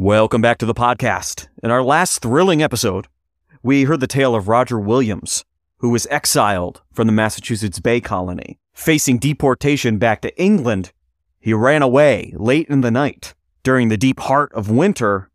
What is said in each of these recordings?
Welcome back to the podcast. In our last thrilling episode, we heard the tale of Roger Williams, who was exiled from the Massachusetts Bay Colony. Facing deportation back to England, he ran away late in the night during the deep heart of winter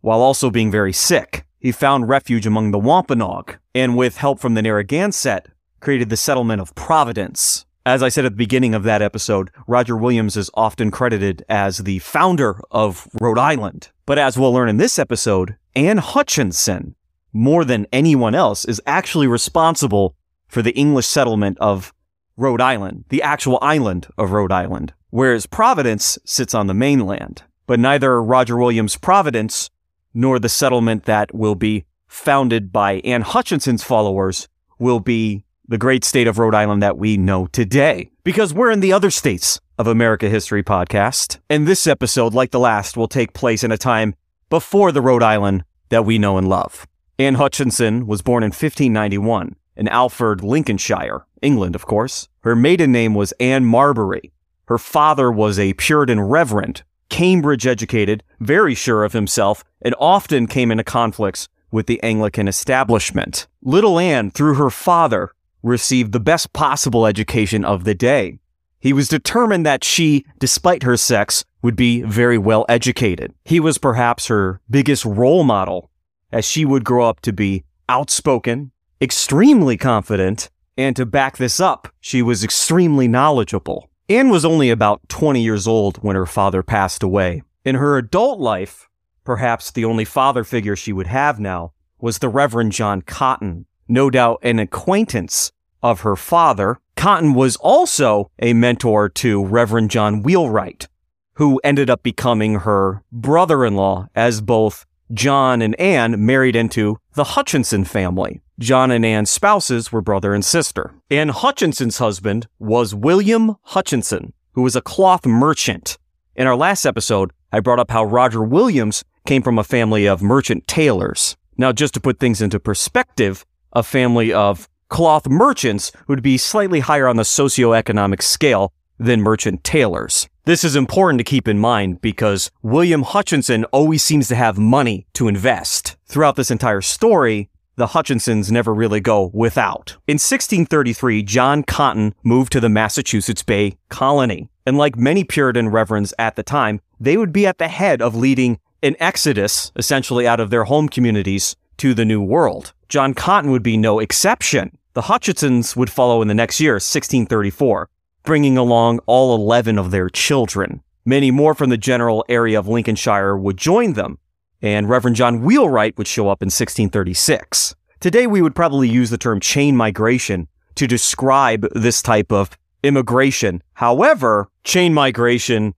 while also being very sick. He found refuge among the Wampanoag and, with help from the Narragansett, created the settlement of Providence. As I said at the beginning of that episode, Roger Williams is often credited as the founder of Rhode Island. But as we'll learn in this episode, Anne Hutchinson, more than anyone else, is actually responsible for the English settlement of Rhode Island, the actual island of Rhode Island, whereas Providence sits on the mainland. But neither Roger Williams' Providence nor the settlement that will be founded by Anne Hutchinson's followers will be the great state of Rhode Island that we know today. Because we're in the other states of America History podcast. And this episode, like the last, will take place in a time before the Rhode Island that we know and love. Anne Hutchinson was born in 1591 in Alford, Lincolnshire, England, of course. Her maiden name was Anne Marbury. Her father was a Puritan reverend, Cambridge educated, very sure of himself, and often came into conflicts with the Anglican establishment. Little Anne, through her father, received the best possible education of the day. He was determined that she, despite her sex, would be very well educated. He was perhaps her biggest role model, as she would grow up to be outspoken, extremely confident, and to back this up, she was extremely knowledgeable. Anne was only about 20 years old when her father passed away. In her adult life, perhaps the only father figure she would have now was the Reverend John Cotton, no doubt an acquaintance of her father. Cotton was also a mentor to Reverend John Wheelwright, who ended up becoming her brother in law as both John and Anne married into the Hutchinson family. John and Anne's spouses were brother and sister. Anne Hutchinson's husband was William Hutchinson, who was a cloth merchant. In our last episode, I brought up how Roger Williams came from a family of merchant tailors. Now, just to put things into perspective, a family of cloth merchants would be slightly higher on the socioeconomic scale than merchant tailors. This is important to keep in mind because William Hutchinson always seems to have money to invest. Throughout this entire story, the Hutchinsons never really go without. In 1633, John Cotton moved to the Massachusetts Bay Colony. And like many Puritan reverends at the time, they would be at the head of leading an exodus, essentially out of their home communities, to the New World. John Cotton would be no exception. The Hutchinsons would follow in the next year, 1634, bringing along all 11 of their children. Many more from the general area of Lincolnshire would join them, and Reverend John Wheelwright would show up in 1636. Today, we would probably use the term chain migration to describe this type of immigration. However, chain migration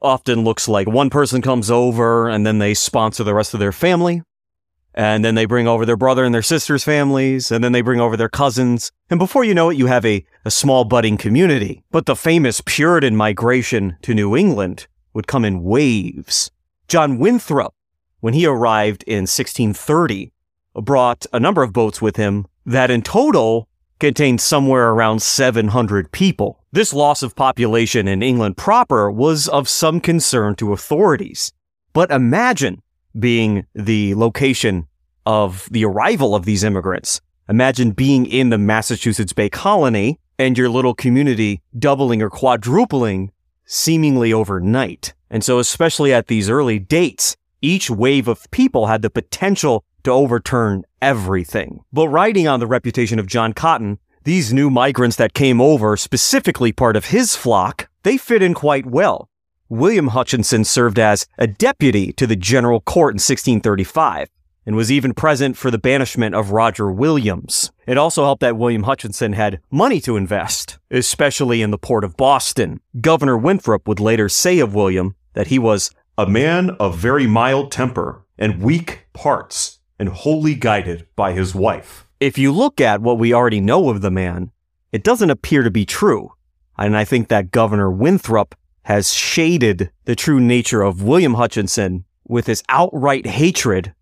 often looks like one person comes over and then they sponsor the rest of their family. And then they bring over their brother and their sister's families, and then they bring over their cousins. And before you know it, you have a, a small budding community. But the famous Puritan migration to New England would come in waves. John Winthrop when he arrived in 1630, brought a number of boats with him that in total contained somewhere around 700 people. This loss of population in England proper was of some concern to authorities. But imagine being the location of the arrival of these immigrants. Imagine being in the Massachusetts Bay Colony and your little community doubling or quadrupling seemingly overnight. And so, especially at these early dates, each wave of people had the potential to overturn everything. But riding on the reputation of John Cotton, these new migrants that came over, specifically part of his flock, they fit in quite well. William Hutchinson served as a deputy to the general court in 1635 and was even present for the banishment of Roger Williams. It also helped that William Hutchinson had money to invest, especially in the port of Boston. Governor Winthrop would later say of William that he was a man of very mild temper and weak parts, and wholly guided by his wife. If you look at what we already know of the man, it doesn't appear to be true. And I think that Governor Winthrop has shaded the true nature of William Hutchinson with his outright hatred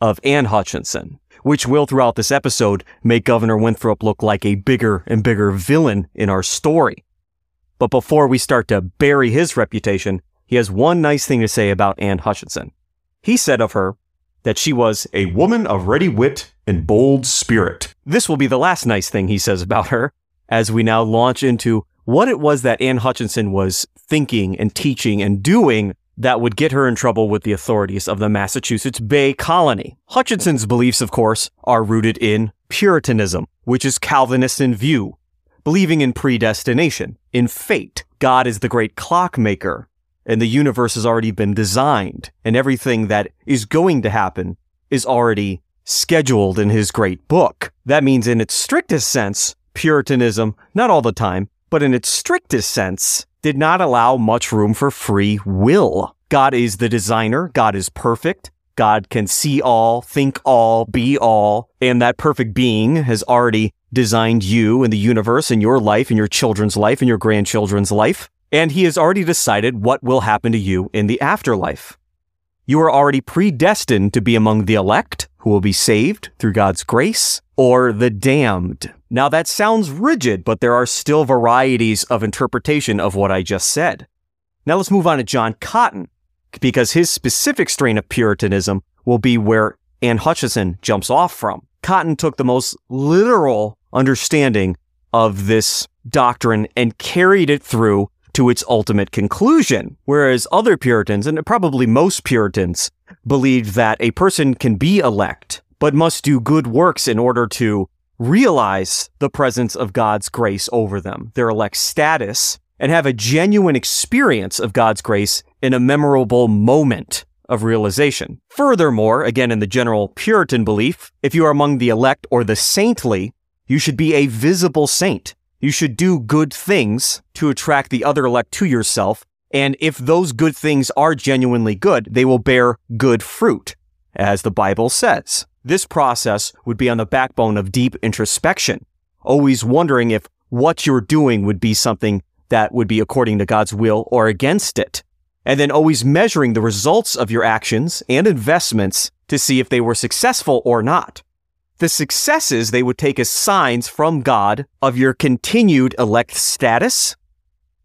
of Anne Hutchinson, which will throughout this episode make Governor Winthrop look like a bigger and bigger villain in our story. But before we start to bury his reputation, he has one nice thing to say about Anne Hutchinson. He said of her that she was A woman of ready wit and bold spirit. This will be the last nice thing he says about her as we now launch into what it was that Anne Hutchinson was thinking and teaching and doing that would get her in trouble with the authorities of the Massachusetts Bay Colony. Hutchinson's beliefs, of course, are rooted in Puritanism, which is Calvinist in view, believing in predestination, in fate. God is the great clockmaker, and the universe has already been designed, and everything that is going to happen is already scheduled in his great book. That means, in its strictest sense, Puritanism, not all the time, but in its strictest sense, did not allow much room for free will. God is the designer, God is perfect. God can see all, think all, be all, and that perfect being has already designed you and the universe and your life and your children's life and your grandchildren's life. And he has already decided what will happen to you in the afterlife. You are already predestined to be among the elect who will be saved through God's grace or the damned. Now that sounds rigid, but there are still varieties of interpretation of what I just said. Now let's move on to John Cotton, because his specific strain of Puritanism will be where Anne Hutchinson jumps off from. Cotton took the most literal understanding of this doctrine and carried it through to its ultimate conclusion. Whereas other Puritans, and probably most Puritans, believed that a person can be elect, but must do good works in order to realize the presence of God's grace over them, their elect status, and have a genuine experience of God's grace in a memorable moment of realization. Furthermore, again, in the general Puritan belief, if you are among the elect or the saintly, you should be a visible saint. You should do good things to attract the other elect to yourself. And if those good things are genuinely good, they will bear good fruit, as the Bible says. This process would be on the backbone of deep introspection, always wondering if what you're doing would be something that would be according to God's will or against it. And then always measuring the results of your actions and investments to see if they were successful or not. The successes they would take as signs from God of your continued elect status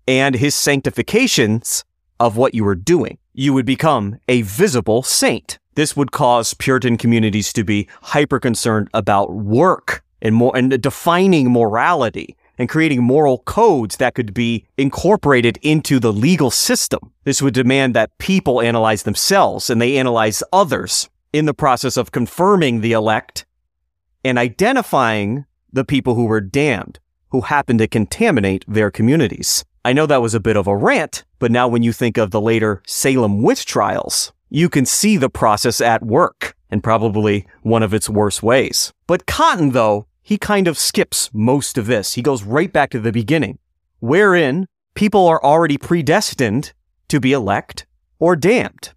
and his sanctifications of what you were doing. You would become a visible saint. This would cause Puritan communities to be hyper concerned about work and more and defining morality and creating moral codes that could be incorporated into the legal system. This would demand that people analyze themselves and they analyze others in the process of confirming the elect and identifying the people who were damned, who happened to contaminate their communities. I know that was a bit of a rant, but now when you think of the later Salem witch trials, you can see the process at work and probably one of its worst ways. But Cotton, though, he kind of skips most of this. He goes right back to the beginning, wherein people are already predestined to be elect or damned.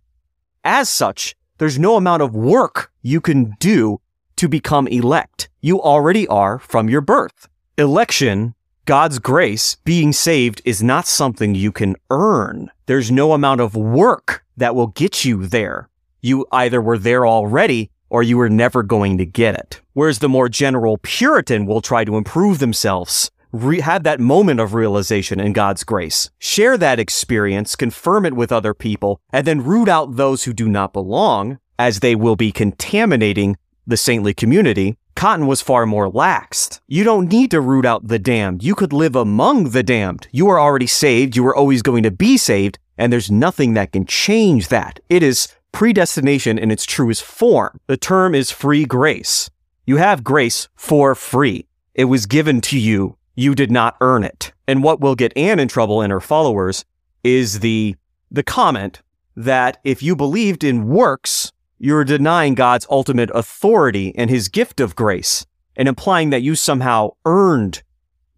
As such, there's no amount of work you can do to become elect. You already are from your birth. Election, God's grace, being saved is not something you can earn. There's no amount of work that will get you there. You either were there already or you were never going to get it. Whereas the more general Puritan will try to improve themselves, re- have that moment of realization in God's grace, share that experience, confirm it with other people, and then root out those who do not belong, as they will be contaminating the saintly community. Cotton was far more laxed. You don't need to root out the damned. You could live among the damned. You are already saved. You are always going to be saved. And there's nothing that can change that. It is predestination in its truest form. The term is free grace. You have grace for free. It was given to you. You did not earn it. And what will get Anne in trouble and her followers is the, the comment that if you believed in works, you're denying God's ultimate authority and his gift of grace and implying that you somehow earned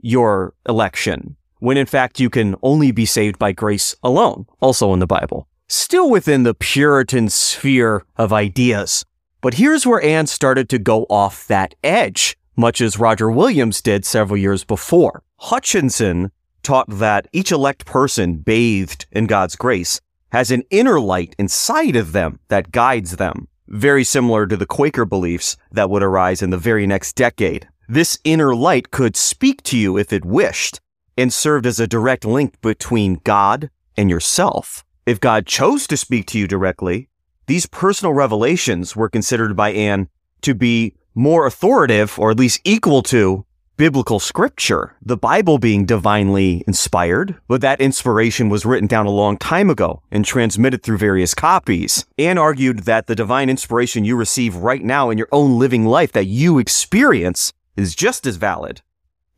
your election when in fact you can only be saved by grace alone, also in the Bible. Still within the Puritan sphere of ideas. But here's where Anne started to go off that edge, much as Roger Williams did several years before. Hutchinson taught that each elect person bathed in God's grace has an inner light inside of them that guides them, very similar to the Quaker beliefs that would arise in the very next decade. This inner light could speak to you if it wished and served as a direct link between God and yourself. If God chose to speak to you directly, these personal revelations were considered by Anne to be more authoritative, or at least equal to, biblical scripture, the Bible being divinely inspired, but that inspiration was written down a long time ago and transmitted through various copies. Anne argued that the divine inspiration you receive right now in your own living life that you experience is just as valid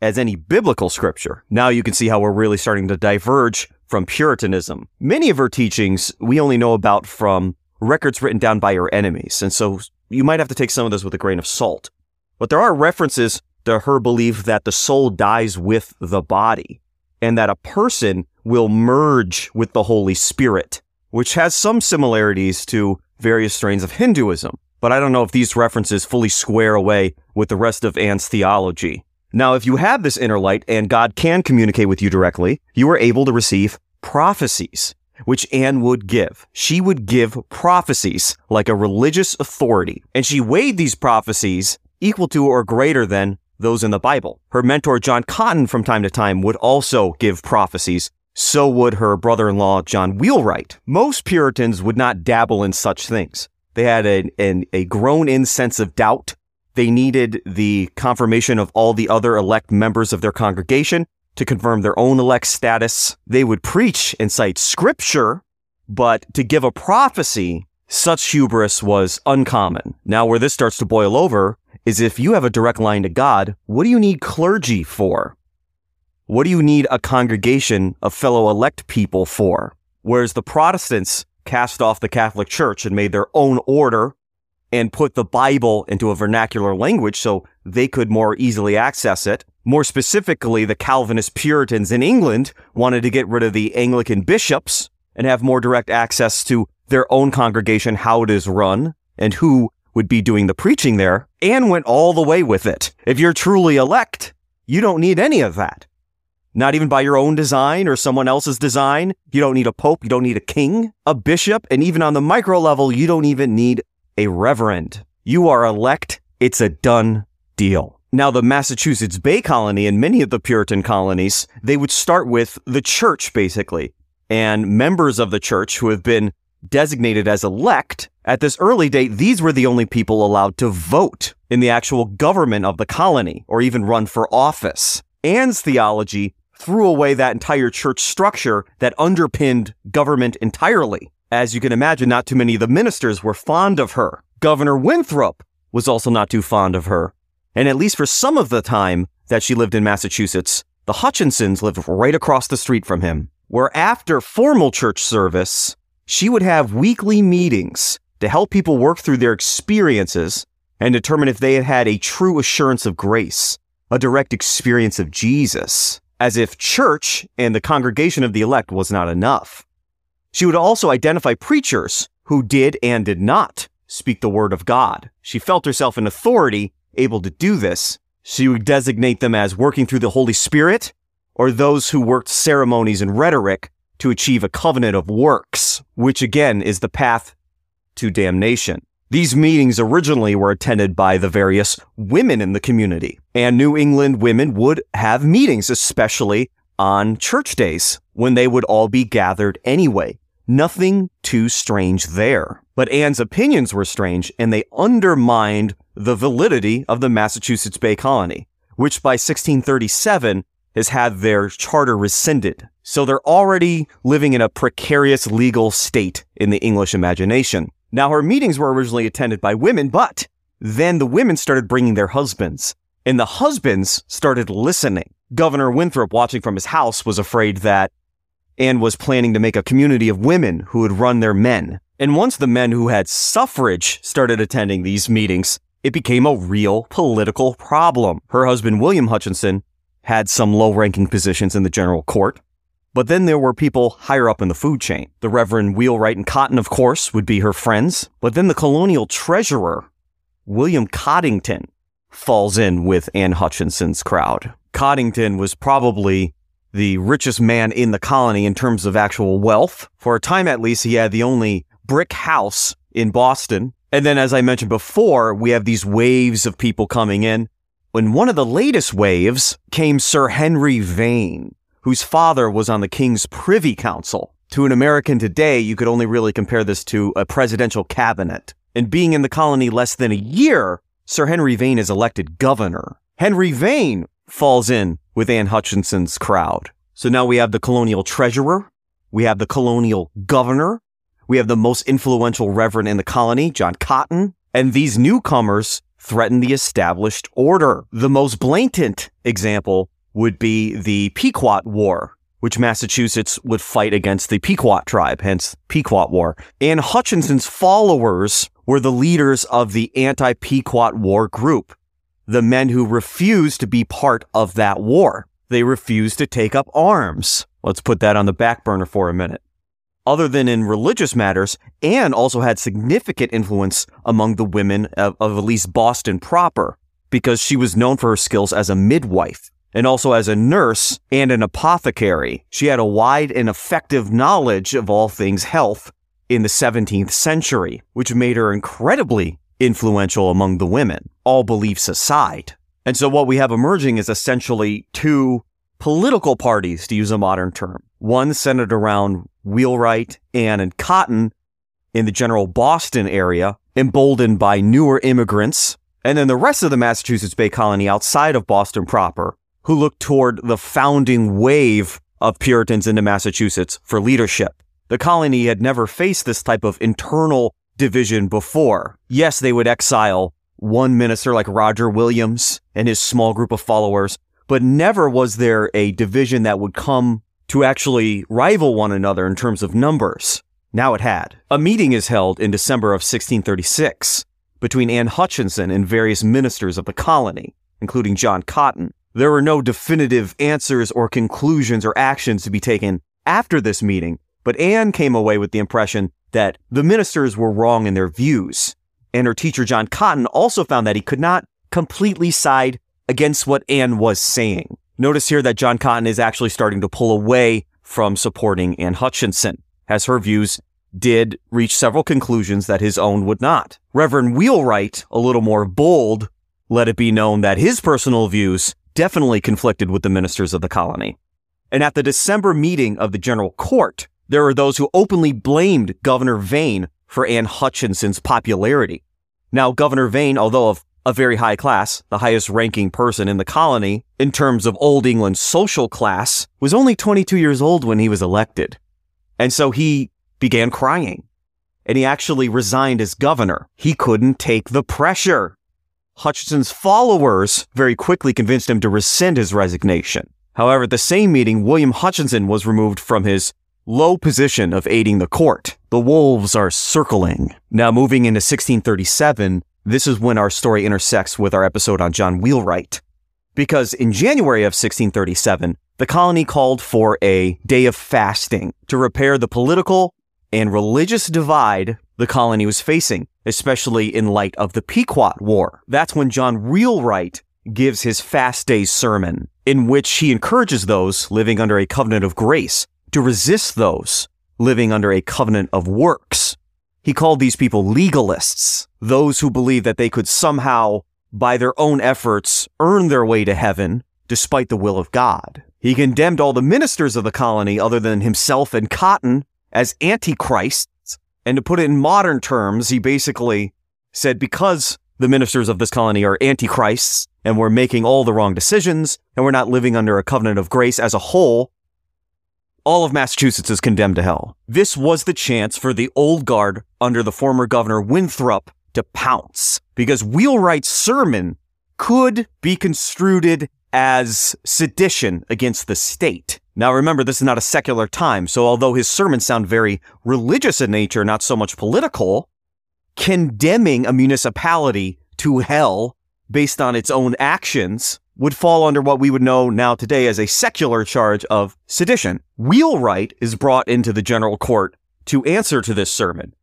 as any biblical scripture. Now you can see how we're really starting to diverge from Puritanism. Many of her teachings we only know about from records written down by her enemies, and so you might have to take some of this with a grain of salt. But there are references to her belief that the soul dies with the body and that a person will merge with the Holy Spirit, which has some similarities to various strains of Hinduism. But I don't know if these references fully square away with the rest of Anne's theology. Now, if you have this inner light and God can communicate with you directly, you are able to receive prophecies, which Anne would give. She would give prophecies like a religious authority, and she weighed these prophecies equal to or greater than those in the Bible. Her mentor, John Cotton, from time to time would also give prophecies. So would her brother in law, John Wheelwright. Most Puritans would not dabble in such things. They had a, a, grown in sense of doubt. They needed the confirmation of all the other elect members of their congregation to confirm their own elect status. They would preach and cite scripture, but to give a prophecy, such hubris was uncommon. Now, where this starts to boil over is if you have a direct line to God, what do you need clergy for? What do you need a congregation of fellow elect people for? Whereas the Protestants cast off the Catholic Church and made their own order and put the Bible into a vernacular language so they could more easily access it. More specifically, the Calvinist Puritans in England wanted to get rid of the Anglican bishops and have more direct access to their own congregation, how it is run, and who would be doing the preaching there and went all the way with it. If you're truly elect, you don't need any of that. Not even by your own design or someone else's design. You don't need a pope. You don't need a king, a bishop. And even on the micro level, you don't even need a reverend. You are elect. It's a done deal. Now, the Massachusetts Bay Colony and many of the Puritan colonies, they would start with the church, basically. And members of the church who have been designated as elect, at this early date, these were the only people allowed to vote in the actual government of the colony or even run for office. Anne's theology threw away that entire church structure that underpinned government entirely. As you can imagine, not too many of the ministers were fond of her. Governor Winthrop was also not too fond of her. And at least for some of the time that she lived in Massachusetts, the Hutchinsons lived right across the street from him, where after formal church service, she would have weekly meetings to help people work through their experiences and determine if they had had a true assurance of grace, a direct experience of Jesus, as if church and the congregation of the elect was not enough. She would also identify preachers who did and did not speak the word of God. She felt herself in authority, able to do this. She would designate them as working through the Holy Spirit or those who worked ceremonies and rhetoric to achieve a covenant of works, which again is the path to damnation. These meetings originally were attended by the various women in the community, and New England women would have meetings, especially on church days, when they would all be gathered anyway. Nothing too strange there. But Anne's opinions were strange, and they undermined the validity of the Massachusetts Bay Colony, which by 1637 has had their charter rescinded. So they're already living in a precarious legal state in the English imagination. Now, her meetings were originally attended by women, but then the women started bringing their husbands, and the husbands started listening. Governor Winthrop, watching from his house, was afraid that Anne was planning to make a community of women who would run their men. And once the men who had suffrage started attending these meetings, it became a real political problem. Her husband, William Hutchinson, had some low ranking positions in the general court. But then there were people higher up in the food chain. The Reverend Wheelwright and Cotton, of course, would be her friends. But then the colonial treasurer, William Coddington, falls in with Anne Hutchinson's crowd. Coddington was probably the richest man in the colony in terms of actual wealth. For a time at least, he had the only brick house in Boston. And then, as I mentioned before, we have these waves of people coming in. In one of the latest waves came Sir Henry Vane, whose father was on the King's Privy Council. To an American today, you could only really compare this to a presidential cabinet. And being in the colony less than a year, Sir Henry Vane is elected governor. Henry Vane falls in with Anne Hutchinson's crowd. So now we have the colonial treasurer, we have the colonial governor, we have the most influential reverend in the colony, John Cotton, and these newcomers threaten the established order. The most blatant example would be the Pequot War, which Massachusetts would fight against the Pequot tribe, hence Pequot War. And Hutchinson's followers were the leaders of the anti-Pequot War group, the men who refused to be part of that war. They refused to take up arms. Let's put that on the back burner for a minute. Other than in religious matters, Anne also had significant influence among the women of, of at least Boston proper, because she was known for her skills as a midwife and also as a nurse and an apothecary. She had a wide and effective knowledge of all things health in the 17th century, which made her incredibly influential among the women, all beliefs aside. And so what we have emerging is essentially two political parties, to use a modern term. One centered around Wheelwright, Anne, and Cotton in the general Boston area, emboldened by newer immigrants, and then the rest of the Massachusetts Bay Colony outside of Boston proper, who looked toward the founding wave of Puritans into Massachusetts for leadership. The colony had never faced this type of internal division before. Yes, they would exile one minister like Roger Williams and his small group of followers, but never was there a division that would come to actually rival one another in terms of numbers. Now it had. A meeting is held in December of 1636 between Anne Hutchinson and various ministers of the colony, including John Cotton. There were no definitive answers or conclusions or actions to be taken after this meeting, but Anne came away with the impression that the ministers were wrong in their views. And her teacher, John Cotton, also found that he could not completely side against what Anne was saying. Notice here that John Cotton is actually starting to pull away from supporting Anne Hutchinson, as her views did reach several conclusions that his own would not. Reverend Wheelwright, a little more bold, let it be known that his personal views definitely conflicted with the ministers of the colony. And at the December meeting of the General Court, there were those who openly blamed Governor Vane for Anne Hutchinson's popularity. Now, Governor Vane, although of a very high class, the highest ranking person in the colony in terms of Old England's social class, was only 22 years old when he was elected. And so he began crying. And he actually resigned as governor. He couldn't take the pressure. Hutchinson's followers very quickly convinced him to rescind his resignation. However, at the same meeting, William Hutchinson was removed from his low position of aiding the court. The wolves are circling. Now, moving into 1637, this is when our story intersects with our episode on John Wheelwright. Because in January of 1637, the colony called for a day of fasting to repair the political and religious divide the colony was facing, especially in light of the Pequot War. That's when John Wheelwright gives his fast day sermon, in which he encourages those living under a covenant of grace to resist those living under a covenant of works. He called these people legalists, those who believed that they could somehow, by their own efforts, earn their way to heaven despite the will of God. He condemned all the ministers of the colony other than himself and Cotton as antichrists. And to put it in modern terms, he basically said because the ministers of this colony are antichrists and we're making all the wrong decisions and we're not living under a covenant of grace as a whole, all of Massachusetts is condemned to hell. This was the chance for the old guard under the former governor Winthrop to pounce because Wheelwright's sermon could be construed as sedition against the state. Now remember, this is not a secular time, so although his sermons sound very religious in nature, not so much political, condemning a municipality to hell based on its own actions would fall under what we would know now today as a secular charge of sedition. Wheelwright is brought into the general court to answer to this sermon,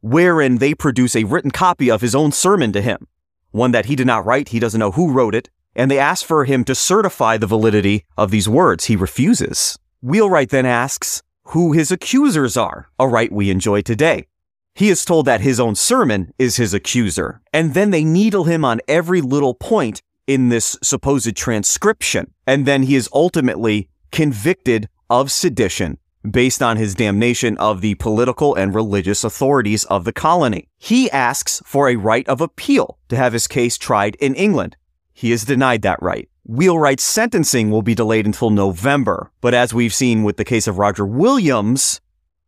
wherein they produce a written copy of his own sermon to him, one that he did not write, he doesn't know who wrote it, and they ask for him to certify the validity of these words. He refuses. Wheelwright then asks who his accusers are, a right we enjoy today. He is told that his own sermon is his accuser, and then they needle him on every little point in this supposed transcription. And then he is ultimately convicted of sedition based on his damnation of the political and religious authorities of the colony. He asks for a right of appeal to have his case tried in England. He is denied that right. Wheelwright's sentencing will be delayed until November, but as we've seen with the case of Roger Williams,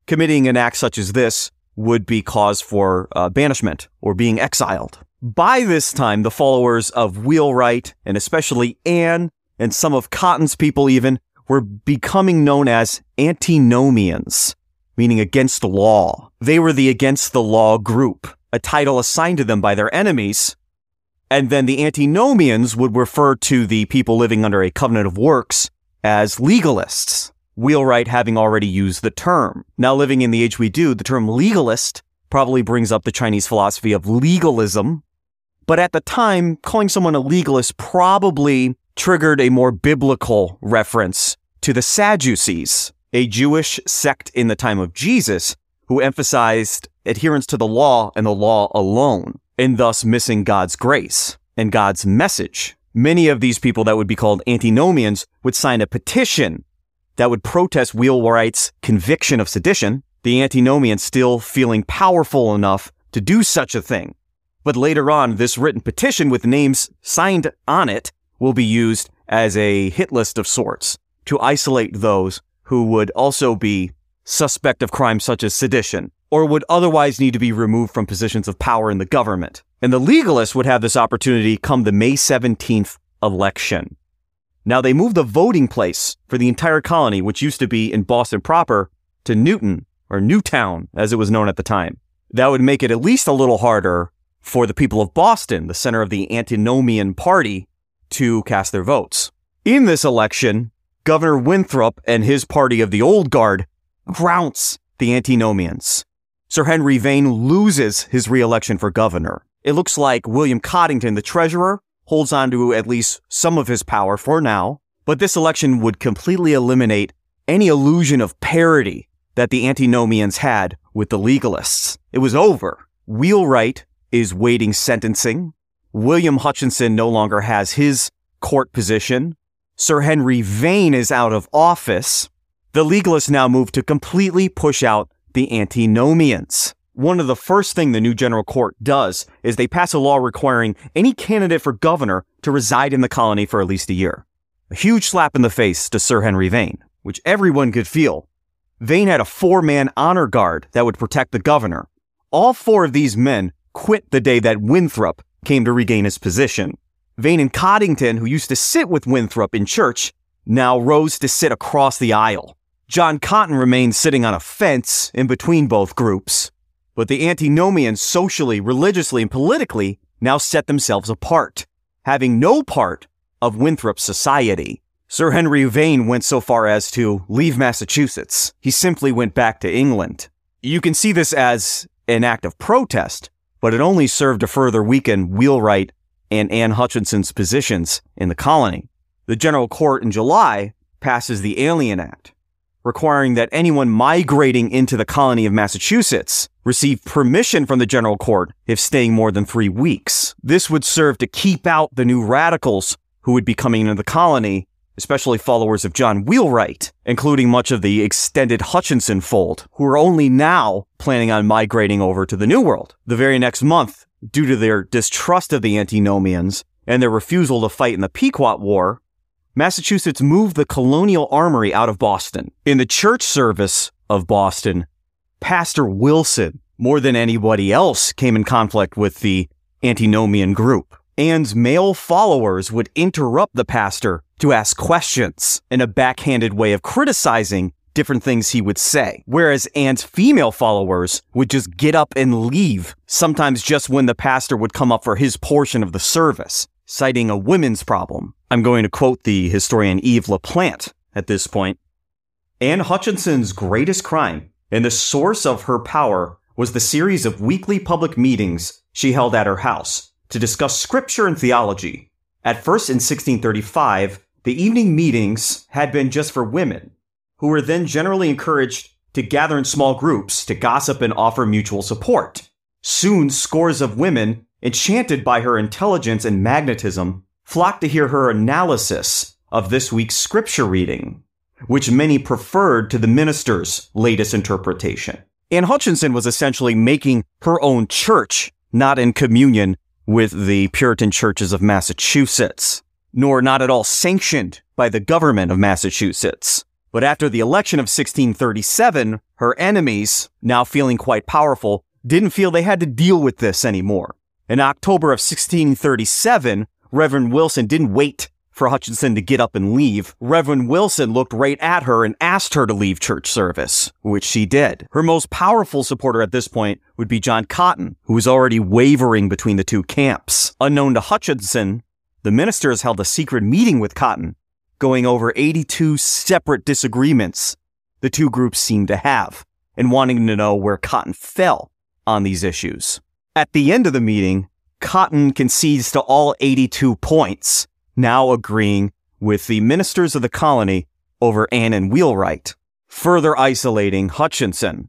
committing an act such as this would be cause for uh, banishment or being exiled. By this time, the followers of Wheelwright, and especially Anne, and some of Cotton's people even, were becoming known as antinomians, meaning against the law. They were the against the law group, a title assigned to them by their enemies. And then the antinomians would refer to the people living under a covenant of works as legalists. Wheelwright having already used the term. Now living in the age we do, the term legalist probably brings up the Chinese philosophy of legalism. But at the time, calling someone a legalist probably triggered a more biblical reference to the Sadducees, a Jewish sect in the time of Jesus who emphasized adherence to the law and the law alone, and thus missing God's grace and God's message. Many of these people that would be called antinomians would sign a petition that would protest Wheelwright's conviction of sedition, the antinomians still feeling powerful enough to do such a thing. But later on, this written petition with names signed on it will be used as a hit list of sorts to isolate those who would also be suspect of crimes such as sedition or would otherwise need to be removed from positions of power in the government. And the legalists would have this opportunity come the May 17th election. Now they moved the voting place for the entire colony, which used to be in Boston proper, to Newton or Newtown as it was known at the time. That would make it at least a little harder for the people of Boston, the center of the antinomian party, to cast their votes. In this election, Governor Winthrop and his party of the Old Guard rounce the antinomians. Sir Henry Vane loses his reelection for governor. It looks like William Coddington, the treasurer, holds on to at least some of his power for now, but this election would completely eliminate any illusion of parity that the antinomians had with the legalists. It was over. Wheelwright is waiting sentencing. William Hutchinson no longer has his court position. Sir Henry Vane is out of office. The legalists now move to completely push out the antinomians. One of the first thing the new general court does is they pass a law requiring any candidate for governor to reside in the colony for at least a year. A huge slap in the face to Sir Henry Vane, which everyone could feel. Vane had a four-man honor guard that would protect the governor. All four of these men quit the day that Winthrop came to regain his position. Vane and Coddington, who used to sit with Winthrop in church, now rose to sit across the aisle. John Cotton remained sitting on a fence in between both groups. But the antinomians socially, religiously, and politically now set themselves apart, having no part of Winthrop's society. Sir Henry Vane went so far as to leave Massachusetts. He simply went back to England. You can see this as an act of protest, but it only served to further weaken Wheelwright and Anne Hutchinson's positions in the colony. The General Court in July passes the Alien Act, requiring that anyone migrating into the colony of Massachusetts receive permission from the General Court if staying more than three weeks. This would serve to keep out the new radicals who would be coming into the colony especially followers of John Wheelwright, including much of the extended Hutchinson fold, who are only now planning on migrating over to the New World. The very next month, due to their distrust of the antinomians and their refusal to fight in the Pequot War, Massachusetts moved the colonial armory out of Boston. In the church service of Boston, Pastor Wilson, more than anybody else, came in conflict with the antinomian group. Anne's male followers would interrupt the pastor to ask questions in a backhanded way of criticizing different things he would say. Whereas Anne's female followers would just get up and leave, sometimes just when the pastor would come up for his portion of the service, citing a women's problem. I'm going to quote the historian Eve LaPlante at this point. Anne Hutchinson's greatest crime and the source of her power was the series of weekly public meetings she held at her house to discuss scripture and theology. At first in 1635, the evening meetings had been just for women, who were then generally encouraged to gather in small groups to gossip and offer mutual support. Soon, scores of women, enchanted by her intelligence and magnetism, flocked to hear her analysis of this week's scripture reading. which many preferred to the minister's latest interpretation. Anne Hutchinson was essentially making her own church, not in communion with the Puritan churches of Massachusetts, nor not at all sanctioned by the government of Massachusetts. But after the election of 1637, her enemies, now feeling quite powerful, didn't feel they had to deal with this anymore. In October of 1637, Reverend Wilson didn't wait for Hutchinson to get up and leave. Reverend Wilson looked right at her and asked her to leave church service, which she did. Her most powerful supporter at this point would be John Cotton, who was already wavering between the two camps. Unknown to Hutchinson, the ministers held a secret meeting with Cotton, going over 82 separate disagreements the two groups seemed to have, and wanting to know where Cotton fell on these issues. At the end of the meeting, Cotton concedes to all 82 points, now agreeing with the ministers of the colony over Anne and Wheelwright, further isolating Hutchinson.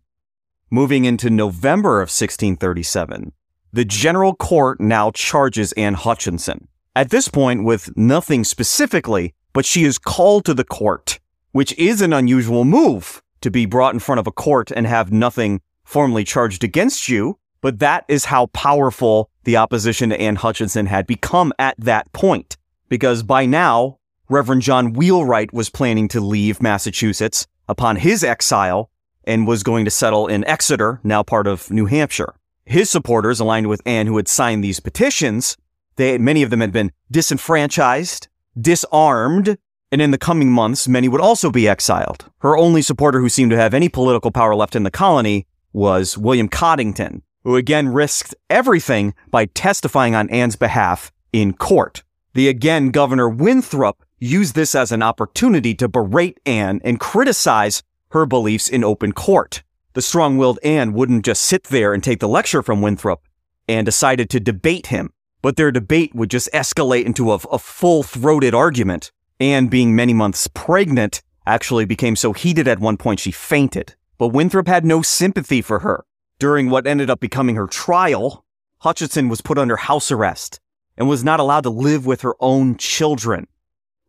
Moving into November of 1637, the General Court now charges Anne Hutchinson. At this point, with nothing specifically, but she is called to the court, which is an unusual move to be brought in front of a court and have nothing formally charged against you. But that is how powerful the opposition to Anne Hutchinson had become at that point. Because by now, Reverend John Wheelwright was planning to leave Massachusetts upon his exile and was going to settle in Exeter, now part of New Hampshire. His supporters, aligned with Anne, who had signed these petitions, they, many of them had been disenfranchised, disarmed, and in the coming months, many would also be exiled. Her only supporter who seemed to have any political power left in the colony was William Coddington, who again risked everything by testifying on Anne's behalf in court. The again Governor Winthrop used this as an opportunity to berate Anne and criticize her beliefs in open court. The strong willed Anne wouldn't just sit there and take the lecture from Winthrop and decided to debate him, but their debate would just escalate into a, a full throated argument. Anne, being many months pregnant, actually became so heated at one point she fainted. But Winthrop had no sympathy for her. During what ended up becoming her trial, Hutchinson was put under house arrest and was not allowed to live with her own children.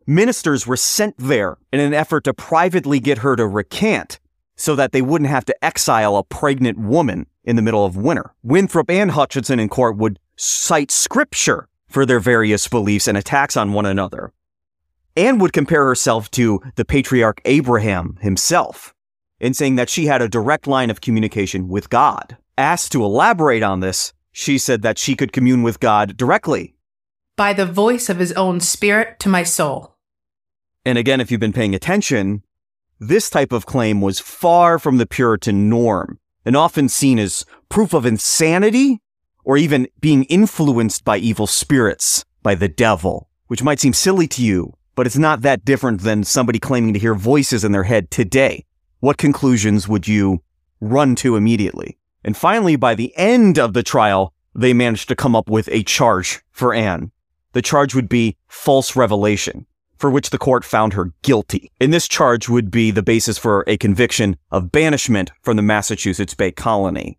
Ministers were sent there in an effort to privately get her to recant so that they wouldn't have to exile a pregnant woman in the middle of winter. Winthrop and Hutchinson in court would cite scripture for their various beliefs and attacks on one another. Anne would compare herself to the patriarch Abraham himself in saying that she had a direct line of communication with God. Asked to elaborate on this, she said that she could commune with God directly. By the voice of his own spirit to my soul. And again, if you've been paying attention, this type of claim was far from the Puritan norm and often seen as proof of insanity or even being influenced by evil spirits, by the devil, which might seem silly to you, but it's not that different than somebody claiming to hear voices in their head today what conclusions would you run to immediately? And finally, by the end of the trial, they managed to come up with a charge for Anne. The charge would be false revelation, for which the court found her guilty. And this charge would be the basis for a conviction of banishment from the Massachusetts Bay Colony,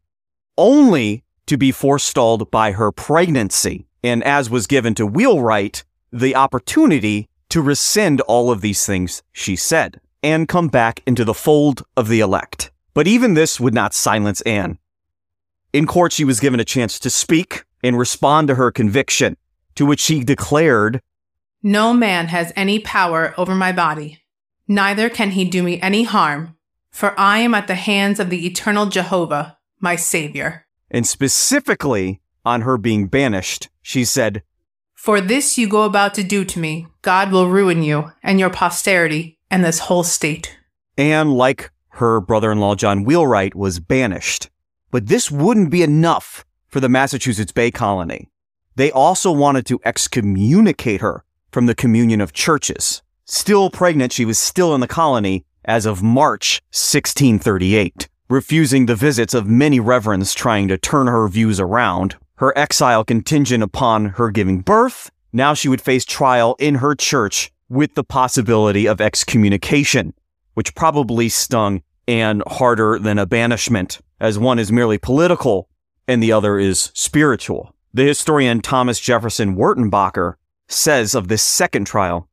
only to be forestalled by her pregnancy. And as was given to Wheelwright, the opportunity to rescind all of these things she said and come back into the fold of the elect. But even this would not silence Anne. In court, she was given a chance to speak and respond to her conviction, to which she declared, No man has any power over my body, neither can he do me any harm, for I am at the hands of the eternal Jehovah, my Savior. And specifically on her being banished, she said, For this you go about to do to me, God will ruin you and your posterity and this whole state. Anne, like her brother in law John Wheelwright, was banished. But this wouldn't be enough for the Massachusetts Bay Colony. They also wanted to excommunicate her from the communion of churches. Still pregnant, she was still in the colony as of March 1638, refusing the visits of many reverends trying to turn her views around. Her exile contingent upon her giving birth, now she would face trial in her church with the possibility of excommunication, which probably stung Anne harder than a banishment, as one is merely political and the other is spiritual. The historian Thomas Jefferson Wertenbaker says of this second trial,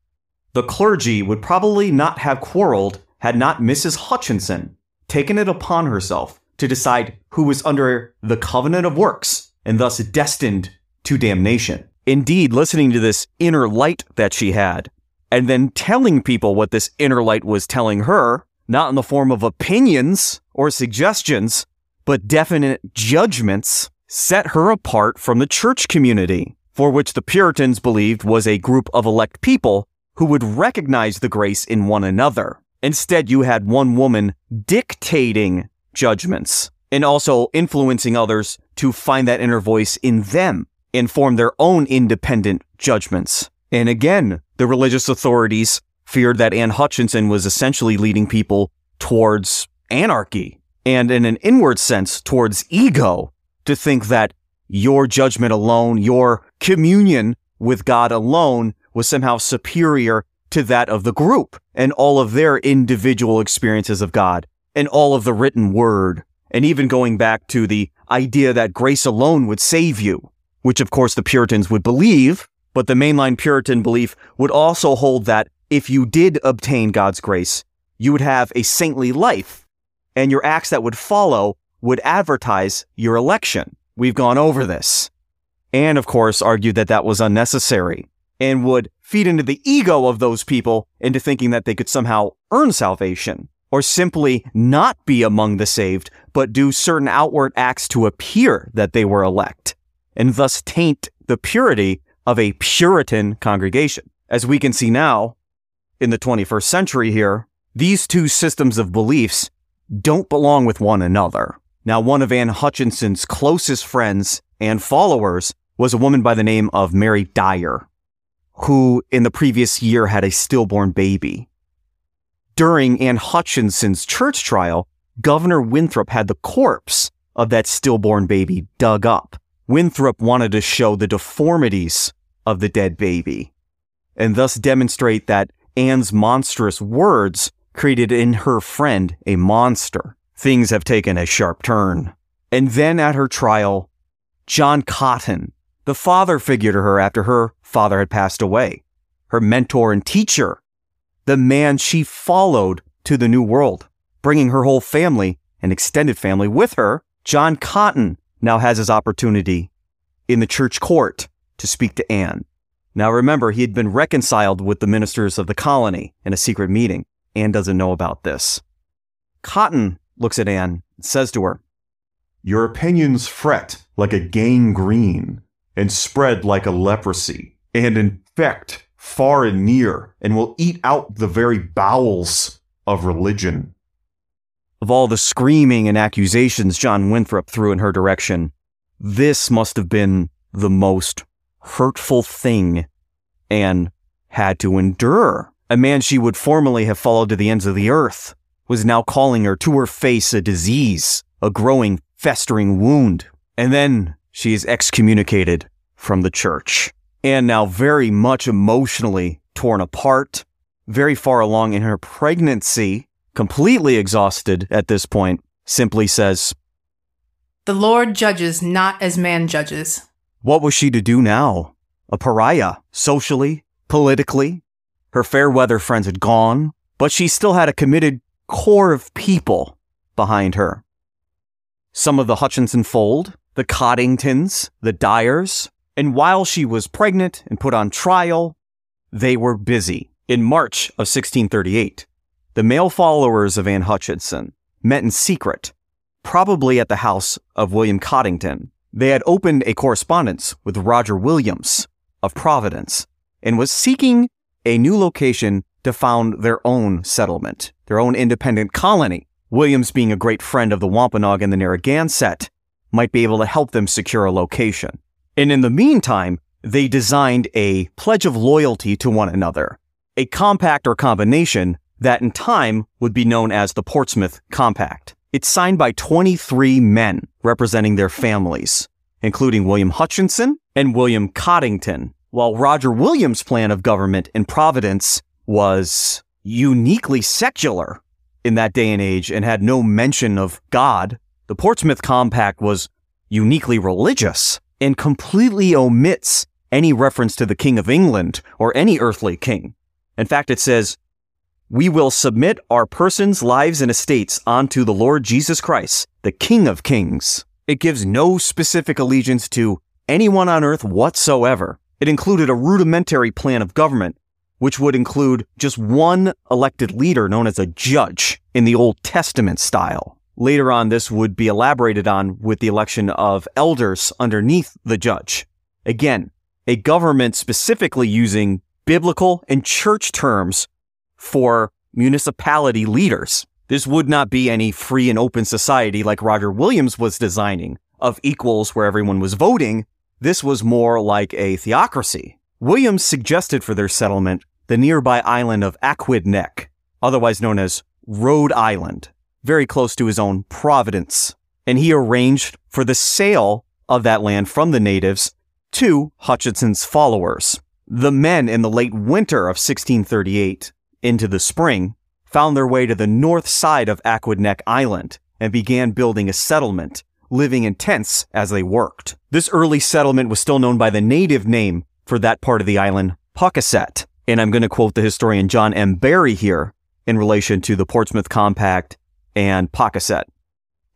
The clergy would probably not have quarreled had not Mrs. Hutchinson taken it upon herself to decide who was under the covenant of works and thus destined to damnation. Indeed, listening to this inner light that she had, and then telling people what this inner light was telling her, not in the form of opinions or suggestions, but definite judgments, set her apart from the church community, for which the Puritans believed was a group of elect people who would recognize the grace in one another. Instead, you had one woman dictating judgments and also influencing others to find that inner voice in them and form their own independent judgments. And again, the religious authorities feared that Anne Hutchinson was essentially leading people towards anarchy and in an inward sense towards ego to think that your judgment alone, your communion with God alone was somehow superior to that of the group and all of their individual experiences of God and all of the written word. And even going back to the idea that grace alone would save you, which of course the Puritans would believe, but the mainline Puritan belief would also hold that if you did obtain God's grace, you would have a saintly life and your acts that would follow would advertise your election. We've gone over this. Anne of course argued that that was unnecessary and would feed into the ego of those people into thinking that they could somehow earn salvation or simply not be among the saved, but do certain outward acts to appear that they were elect and thus taint the purity of a Puritan congregation. As we can see now in the 21st century here, these two systems of beliefs don't belong with one another. Now, one of Anne Hutchinson's closest friends and followers was a woman by the name of Mary Dyer who in the previous year had a stillborn baby. During Anne Hutchinson's church trial, Governor Winthrop had the corpse of that stillborn baby dug up. Winthrop wanted to show the deformities of the dead baby and thus demonstrate that Anne's monstrous words created in her friend a monster. Things have taken a sharp turn. And then at her trial, John Cotton, the father figure to her after her father had passed away, her mentor and teacher, the man she followed to the new world, bringing her whole family and extended family with her. John Cotton now has his opportunity in the church court to speak to Anne. Now remember, he had been reconciled with the ministers of the colony in a secret meeting. Anne doesn't know about this. Cotton looks at Anne and says to her, Your opinions fret like a gangrene and spread like a leprosy, and infect far and near, and will eat out the very bowels of religion. Of all the screaming and accusations John Winthrop threw in her direction, this must have been the most hurtful thing Anne had to endure. A man she would formerly have followed to the ends of the earth was now calling her to her face a disease, a growing, festering wound. And then she is excommunicated from the church and now very much emotionally torn apart, very far along in her pregnancy, completely exhausted at this point, simply says, The Lord judges not as man judges. What was she to do now? A pariah, socially, politically. Her fair weather friends had gone, but she still had a committed core of people behind her. Some of the Hutchinson fold, the Coddingtons, the Dyers, and while she was pregnant and put on trial, they were busy. In March of 1638, the male followers of Anne Hutchinson met in secret, probably at the house of William Coddington. They had opened a correspondence with Roger Williams of Providence and was seeking a new location to found their own settlement, their own independent colony. Williams, being a great friend of the Wampanoag and the Narragansett, might be able to help them secure a location. And in the meantime, they designed a pledge of loyalty to one another, a compact or combination that in time would be known as the Portsmouth Compact. It's signed by 23 men representing their families, including William Hutchinson and William Coddington, while Roger Williams' plan of government in Providence was uniquely secular in that day and age and had no mention of God. The Portsmouth Compact was uniquely religious and completely omits any reference to the King of England or any earthly king. In fact, it says, We will submit our persons, lives, and estates unto the Lord Jesus Christ, the King of Kings. It gives no specific allegiance to anyone on earth whatsoever. It included a rudimentary plan of government, which would include just one elected leader known as a judge in the Old Testament style. Later on, this would be elaborated on with the election of elders underneath the judge. Again, a government specifically using biblical and church terms for municipality leaders. This would not be any free and open society like Roger Williams was designing of equals where everyone was voting. This was more like a theocracy. Williams suggested for their settlement the nearby island of Aquidneck, otherwise known as Rhode Island very close to his own Providence. And he arranged for the sale of that land from the natives to Hutchinson's followers. The men in the late winter of 1638 into the spring found their way to the north side of Aquidneck Island and began building a settlement, living in tents as they worked. This early settlement was still known by the native name for that part of the island, Pocasset. And I'm going to quote the historian John M. Barry here in relation to the Portsmouth Compact and Pocasset.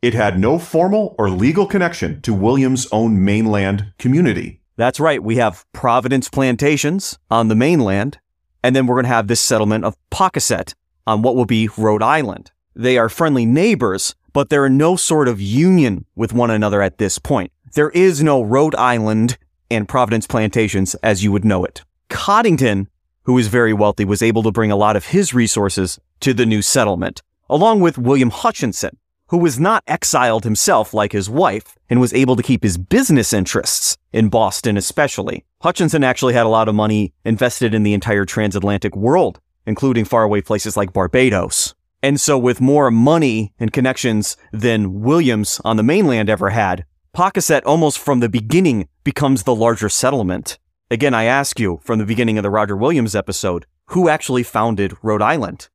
It had no formal or legal connection to William's own mainland community. That's right. We have Providence plantations on the mainland, and then we're going to have this settlement of Pocasset on what will be Rhode Island. They are friendly neighbors, but they're in no sort of union with one another at this point. There is no Rhode Island and Providence plantations as you would know it. Coddington, who is very wealthy, was able to bring a lot of his resources to the new settlement along with William Hutchinson, who was not exiled himself like his wife and was able to keep his business interests in Boston especially. Hutchinson actually had a lot of money invested in the entire transatlantic world, including faraway places like Barbados. And so with more money and connections than Williams on the mainland ever had, Pocasset almost from the beginning becomes the larger settlement. Again, I ask you from the beginning of the Roger Williams episode, who actually founded Rhode Island?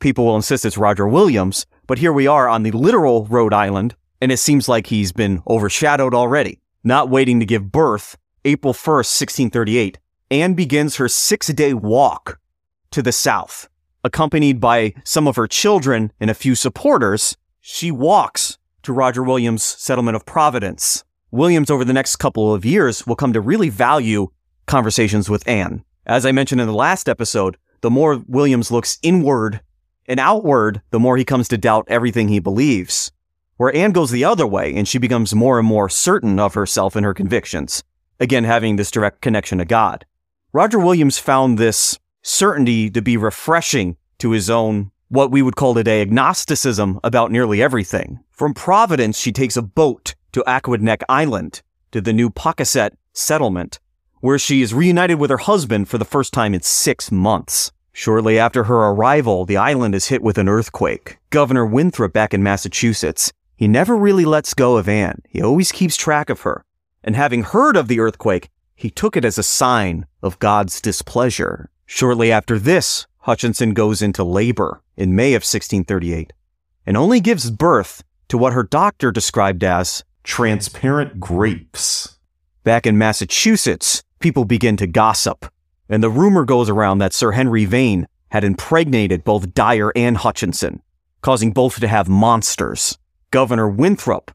people will insist it's Roger Williams, but here we are on the literal Rhode Island, and it seems like he's been overshadowed already. Not waiting to give birth, April 1st, 1638, Anne begins her six day walk to the south. Accompanied by some of her children and a few supporters, she walks to Roger Williams' settlement of Providence. Williams, over the next couple of years, will come to really value conversations with Anne. As I mentioned in the last episode, the more Williams looks inward and outward, the more he comes to doubt everything he believes. Where Anne goes the other way and she becomes more and more certain of herself and her convictions, again having this direct connection to God. Roger Williams found this certainty to be refreshing to his own, what we would call today agnosticism about nearly everything. From Providence, she takes a boat to Aquidneck Island, to the new Pocasset settlement, where she is reunited with her husband for the first time in six months. Shortly after her arrival, the island is hit with an earthquake. Governor Winthrop back in Massachusetts, he never really lets go of Anne. He always keeps track of her. And having heard of the earthquake, he took it as a sign of God's displeasure. Shortly after this, Hutchinson goes into labor in May of 1638 and only gives birth to what her doctor described as transparent grapes. Back in Massachusetts, people begin to gossip and the rumor goes around that Sir Henry Vane had impregnated both Dyer and Hutchinson, causing both to have monsters. Governor Winthrop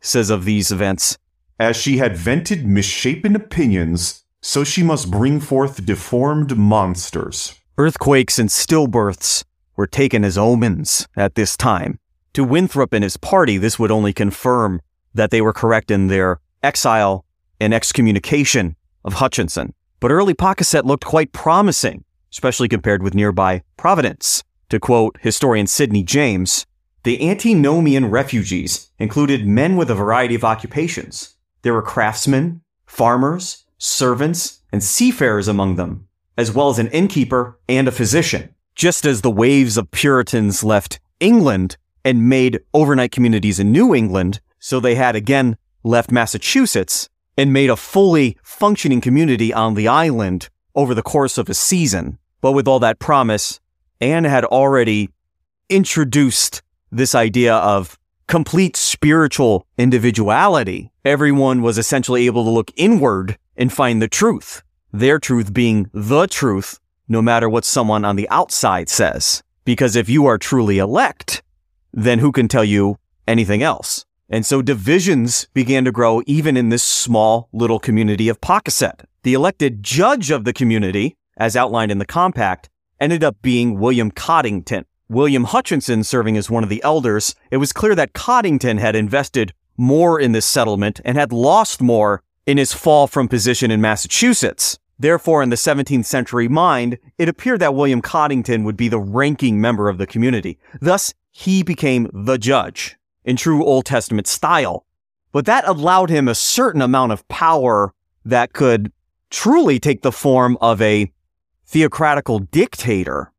says of these events, As she had vented misshapen opinions, so she must bring forth deformed monsters. Earthquakes and stillbirths were taken as omens at this time. To Winthrop and his party, this would only confirm that they were correct in their exile and excommunication of Hutchinson. But early Pocasset looked quite promising, especially compared with nearby Providence. To quote historian Sydney James, the antinomian refugees included men with a variety of occupations. There were craftsmen, farmers, servants, and seafarers among them, as well as an innkeeper and a physician. Just as the waves of Puritans left England and made overnight communities in New England, so they had again left Massachusetts and made a fully functioning community on the island over the course of a season. But with all that promise, Anne had already introduced this idea of complete spiritual individuality. Everyone was essentially able to look inward and find the truth. Their truth being the truth, no matter what someone on the outside says. Because if you are truly elect, then who can tell you anything else? And so divisions began to grow even in this small little community of Pocasset. The elected judge of the community, as outlined in the compact, ended up being William Coddington. William Hutchinson serving as one of the elders, it was clear that Coddington had invested more in this settlement and had lost more in his fall from position in Massachusetts. Therefore, in the 17th century mind, it appeared that William Coddington would be the ranking member of the community. Thus, he became the judge in true Old Testament style. But that allowed him a certain amount of power that could truly take the form of a theocratical dictator.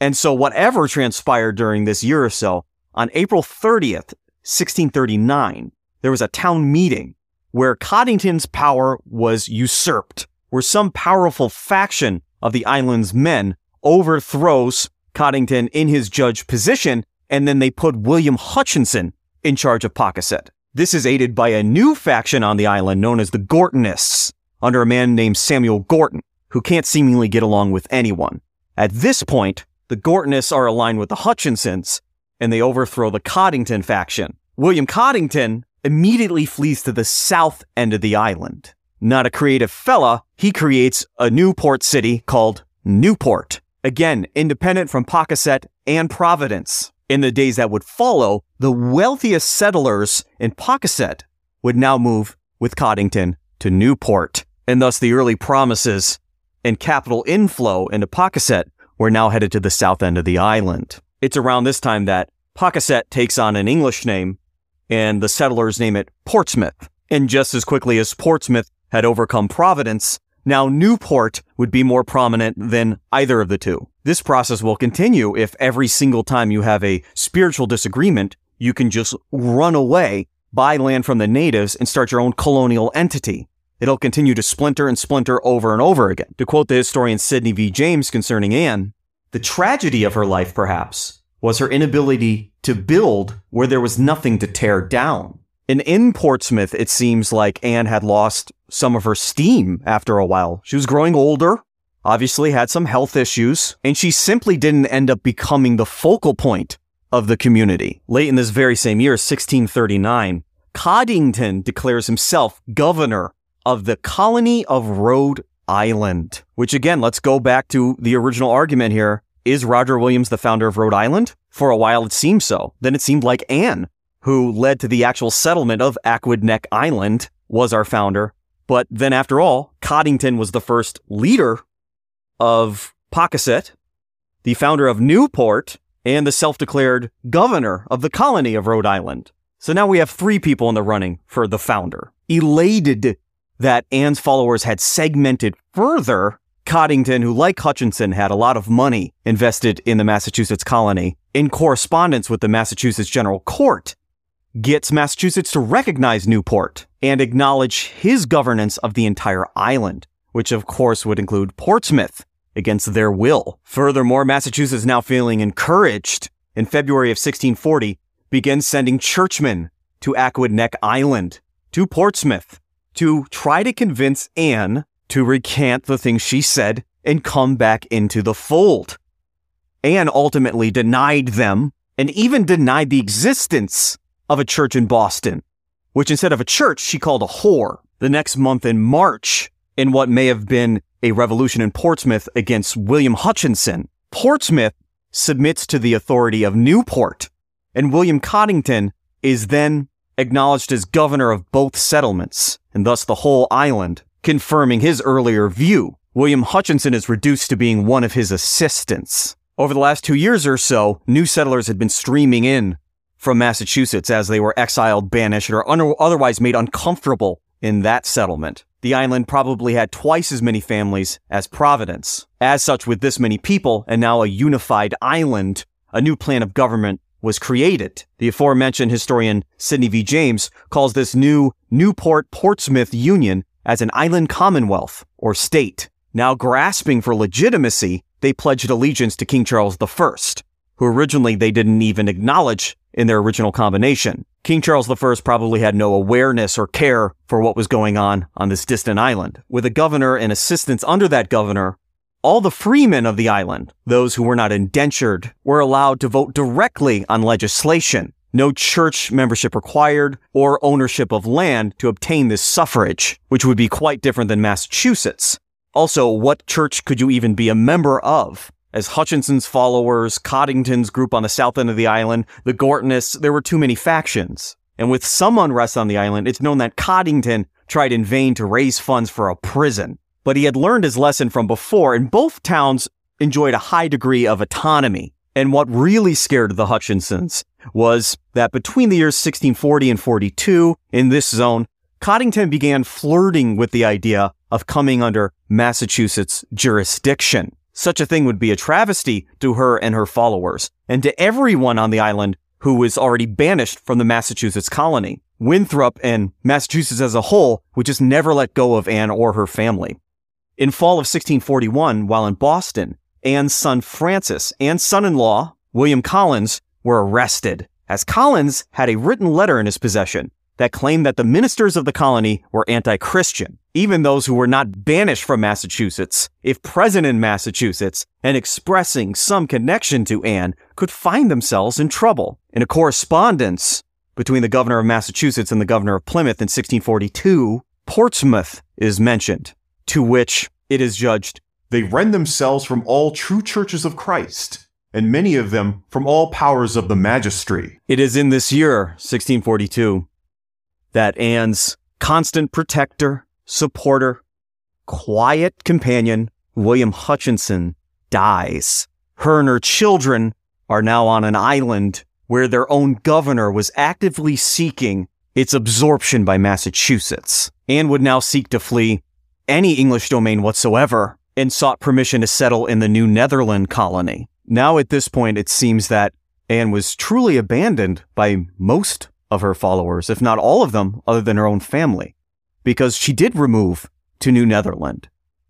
And so, whatever transpired during this year or so, on April 30th, 1639, there was a town meeting where Coddington's power was usurped where some powerful faction of the island's men overthrows Coddington in his judge position, and then they put William Hutchinson in charge of Pocasset. This is aided by a new faction on the island known as the Gortonists, under a man named Samuel Gorton, who can't seemingly get along with anyone. At this point, the Gortonists are aligned with the Hutchinsons, and they overthrow the Coddington faction. William Coddington immediately flees to the south end of the island. Not a creative fella, he creates a new port city called Newport. Again, independent from Pocasset and Providence. In the days that would follow, the wealthiest settlers in Pocasset would now move with Coddington to Newport. And thus the early promises and capital inflow into Pocasset were now headed to the south end of the island. It's around this time that Pocasset takes on an English name and the settlers name it Portsmouth. And just as quickly as Portsmouth had overcome Providence, now Newport would be more prominent than either of the two. This process will continue if every single time you have a spiritual disagreement, you can just run away, buy land from the natives, and start your own colonial entity. It'll continue to splinter and splinter over and over again. To quote the historian Sydney V. James concerning Anne, the tragedy of her life, perhaps, was her inability to build where there was nothing to tear down. And in Portsmouth, it seems like Anne had lost some of her steam after a while. She was growing older, obviously had some health issues, and she simply didn't end up becoming the focal point of the community. Late in this very same year, 1639, Coddington declares himself governor of the colony of Rhode Island, which again, let's go back to the original argument here. Is Roger Williams the founder of Rhode Island? For a while, it seemed so. Then it seemed like Anne who led to the actual settlement of Aquidneck Island, was our founder. But then after all, Coddington was the first leader of Pocasset, the founder of Newport, and the self-declared governor of the colony of Rhode Island. So now we have three people in the running for the founder. Elated that Anne's followers had segmented further, Coddington, who like Hutchinson had a lot of money invested in the Massachusetts colony, in correspondence with the Massachusetts General Court, gets Massachusetts to recognize Newport and acknowledge his governance of the entire island, which of course would include Portsmouth against their will. Furthermore, Massachusetts now feeling encouraged in February of 1640 begins sending churchmen to Aquidneck Island, to Portsmouth, to try to convince Anne to recant the things she said and come back into the fold. Anne ultimately denied them and even denied the existence of a church in Boston, which instead of a church, she called a whore. The next month in March, in what may have been a revolution in Portsmouth against William Hutchinson, Portsmouth submits to the authority of Newport, and William Coddington is then acknowledged as governor of both settlements, and thus the whole island, confirming his earlier view. William Hutchinson is reduced to being one of his assistants. Over the last two years or so, new settlers had been streaming in from Massachusetts as they were exiled, banished, or un- otherwise made uncomfortable in that settlement. The island probably had twice as many families as Providence. As such, with this many people and now a unified island, a new plan of government was created. The aforementioned historian Sydney V. James calls this new Newport Portsmouth Union as an island commonwealth or state. Now grasping for legitimacy, they pledged allegiance to King Charles I, who originally they didn't even acknowledge in their original combination. King Charles I probably had no awareness or care for what was going on on this distant island. With a governor and assistants under that governor, all the freemen of the island, those who were not indentured, were allowed to vote directly on legislation. No church membership required or ownership of land to obtain this suffrage, which would be quite different than Massachusetts. Also, what church could you even be a member of? As Hutchinson's followers, Coddington's group on the south end of the island, the Gortonists, there were too many factions. And with some unrest on the island, it's known that Coddington tried in vain to raise funds for a prison. But he had learned his lesson from before, and both towns enjoyed a high degree of autonomy. And what really scared the Hutchinsons was that between the years 1640 and 42, in this zone, Coddington began flirting with the idea of coming under Massachusetts jurisdiction. Such a thing would be a travesty to her and her followers, and to everyone on the island who was already banished from the Massachusetts colony. Winthrop and Massachusetts as a whole would just never let go of Anne or her family. In fall of 1641, while in Boston, Anne's son Francis and son-in-law, William Collins, were arrested, as Collins had a written letter in his possession that claimed that the ministers of the colony were anti-Christian. Even those who were not banished from Massachusetts, if present in Massachusetts and expressing some connection to Anne, could find themselves in trouble. In a correspondence between the governor of Massachusetts and the governor of Plymouth in 1642, Portsmouth is mentioned, to which it is judged They rend themselves from all true churches of Christ, and many of them from all powers of the magistracy. It is in this year, 1642, that Anne's constant protector, supporter, quiet companion, William Hutchinson, dies. Her and her children are now on an island where their own governor was actively seeking its absorption by Massachusetts. Anne would now seek to flee any English domain whatsoever and sought permission to settle in the New Netherland colony. Now, at this point, it seems that Anne was truly abandoned by most of her followers, if not all of them, other than her own family, because she did remove to New Netherland.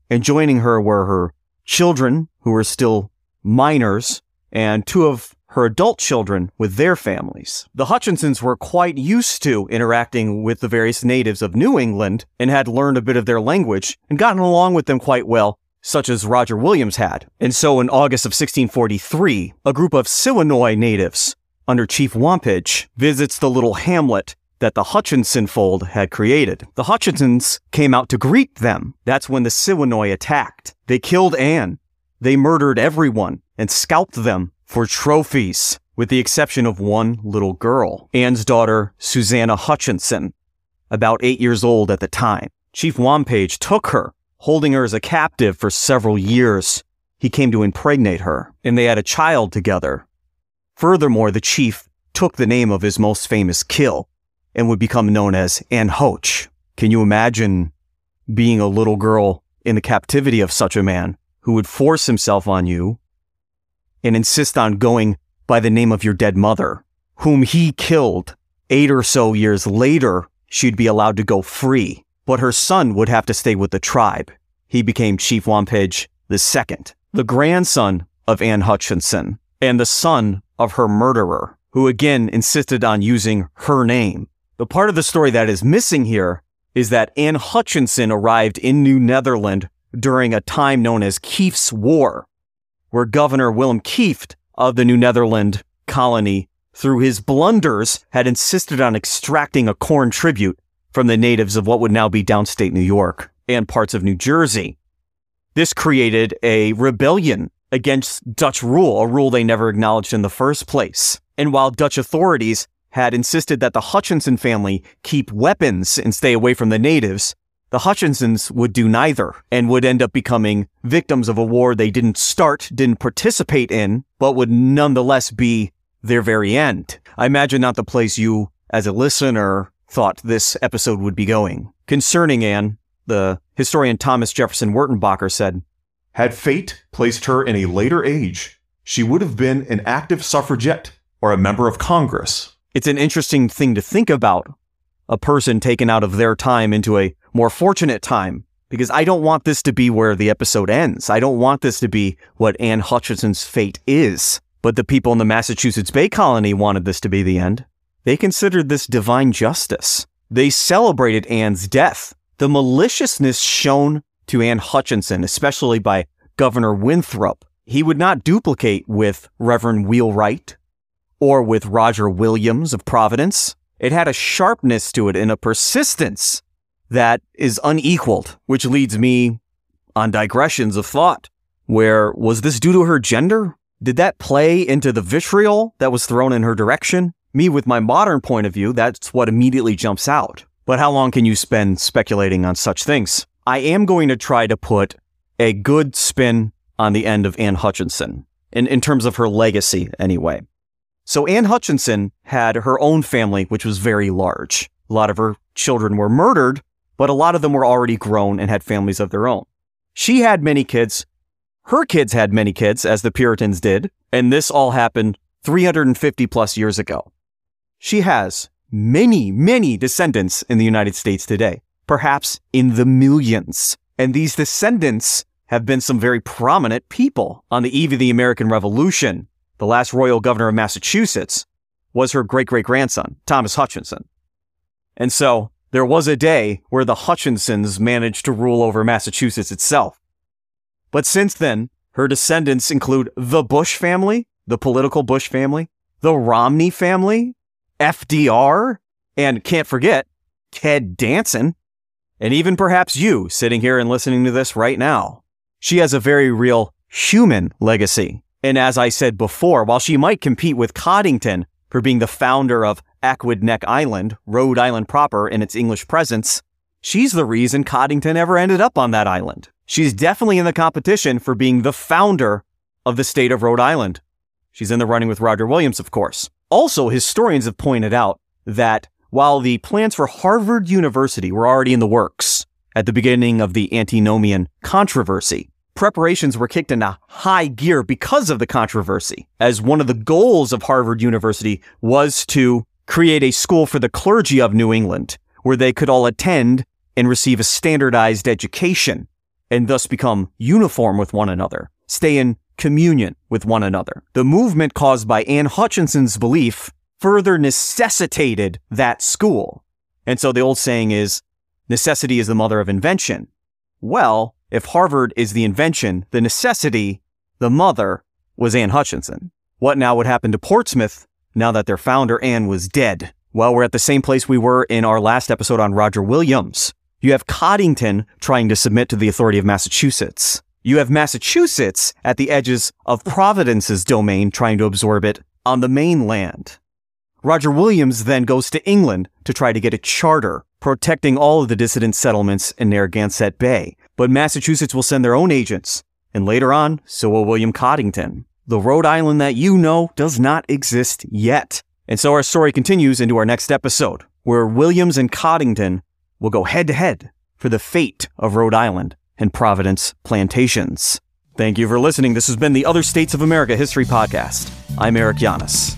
And joining her were her children, who were still minors, and two of her adult children with their families. The Hutchinsons were quite used to interacting with the various natives of New England and had learned a bit of their language and gotten along with them quite well, such as Roger Williams had. And so in August of 1643, a group of Siwanoy natives under Chief Wampage visits the little hamlet that the Hutchinson fold had created. The Hutchinsons came out to greet them. That's when the Siwanoy attacked. They killed Anne. They murdered everyone and scalped them for trophies, with the exception of one little girl, Anne's daughter, Susanna Hutchinson, about eight years old at the time. Chief Wampage took her, holding her as a captive for several years. He came to impregnate her, and they had a child together. Furthermore, the chief took the name of his most famous kill and would become known as Anne Hoeck. Can you imagine being a little girl in the captivity of such a man who would force himself on you and insist on going by the name of your dead mother, whom he killed. Eight or so years later, she'd be allowed to go free, but her son would have to stay with the tribe. He became Chief Wampage II, the grandson of Anne Hutchinson, and the son of her murderer, who again insisted on using her name. The part of the story that is missing here is that Anne Hutchinson arrived in New Netherland during a time known as Kieft's War, where Governor Willem Kieft of the New Netherland colony, through his blunders, had insisted on extracting a corn tribute from the natives of what would now be downstate New York and parts of New Jersey. This created a rebellion against Dutch rule, a rule they never acknowledged in the first place. And while Dutch authorities had insisted that the Hutchinson family keep weapons and stay away from the natives, the Hutchinsons would do neither and would end up becoming victims of a war they didn't start, didn't participate in, but would nonetheless be their very end. I imagine not the place you, as a listener, thought this episode would be going. Concerning Anne, the historian Thomas Jefferson Wertenbaker said, Had fate placed her in a later age, she would have been an active suffragette or a member of Congress. It's an interesting thing to think about. A person taken out of their time into a more fortunate time because I don't want this to be where the episode ends. I don't want this to be what Anne Hutchinson's fate is. But the people in the Massachusetts Bay Colony wanted this to be the end. They considered this divine justice. They celebrated Anne's death. The maliciousness shown to Anne Hutchinson, especially by Governor Winthrop, he would not duplicate with Reverend Wheelwright or with Roger Williams of Providence. It had a sharpness to it and a persistence that is unequaled, which leads me on digressions of thought. Where was this due to her gender? Did that play into the vitriol that was thrown in her direction? Me, with my modern point of view, that's what immediately jumps out. But how long can you spend speculating on such things? I am going to try to put a good spin on the end of Anne Hutchinson, in, in terms of her legacy, anyway. So Anne Hutchinson had her own family, which was very large. A lot of her children were murdered, but a lot of them were already grown and had families of their own. She had many kids. Her kids had many kids, as the Puritans did, and this all happened 350 plus years ago. She has many, many descendants in the United States today, perhaps in the millions. And these descendants have been some very prominent people. On the eve of the American Revolution, the last royal governor of Massachusetts was her great great grandson, Thomas Hutchinson. And so there was a day where the Hutchinsons managed to rule over Massachusetts itself. But since then, her descendants include the Bush family, the political Bush family, the Romney family, FDR, and can't forget Ted Danson, and even perhaps you sitting here and listening to this right now. She has a very real human legacy. And as I said before, while she might compete with Coddington for being the founder of Aquidneck Island, Rhode Island proper in its English presence, she's the reason Coddington ever ended up on that island. She's definitely in the competition for being the founder of the state of Rhode Island. She's in the running with Roger Williams, of course. Also, historians have pointed out that while the plans for Harvard University were already in the works at the beginning of the antinomian controversy, preparations were kicked into high gear because of the controversy, as one of the goals of Harvard University was to create a school for the clergy of New England where they could all attend and receive a standardized education and thus become uniform with one another, stay in communion with one another. The movement caused by Anne Hutchinson's belief further necessitated that school. And so the old saying is, necessity is the mother of invention. Well, if Harvard is the invention, the necessity, the mother, was Anne Hutchinson. What now would happen to Portsmouth now that their founder, Anne, was dead? Well, we're at the same place we were in our last episode on Roger Williams. You have Coddington trying to submit to the authority of Massachusetts. You have Massachusetts at the edges of Providence's domain trying to absorb it on the mainland. Roger Williams then goes to England to try to get a charter protecting all of the dissident settlements in Narragansett Bay. But Massachusetts will send their own agents, and later on, so will William Coddington. The Rhode Island that you know does not exist yet. And so our story continues into our next episode, where Williams and Coddington will go head to head for the fate of Rhode Island and Providence plantations. Thank you for listening. This has been the Other States of America History Podcast. I'm Eric Giannis.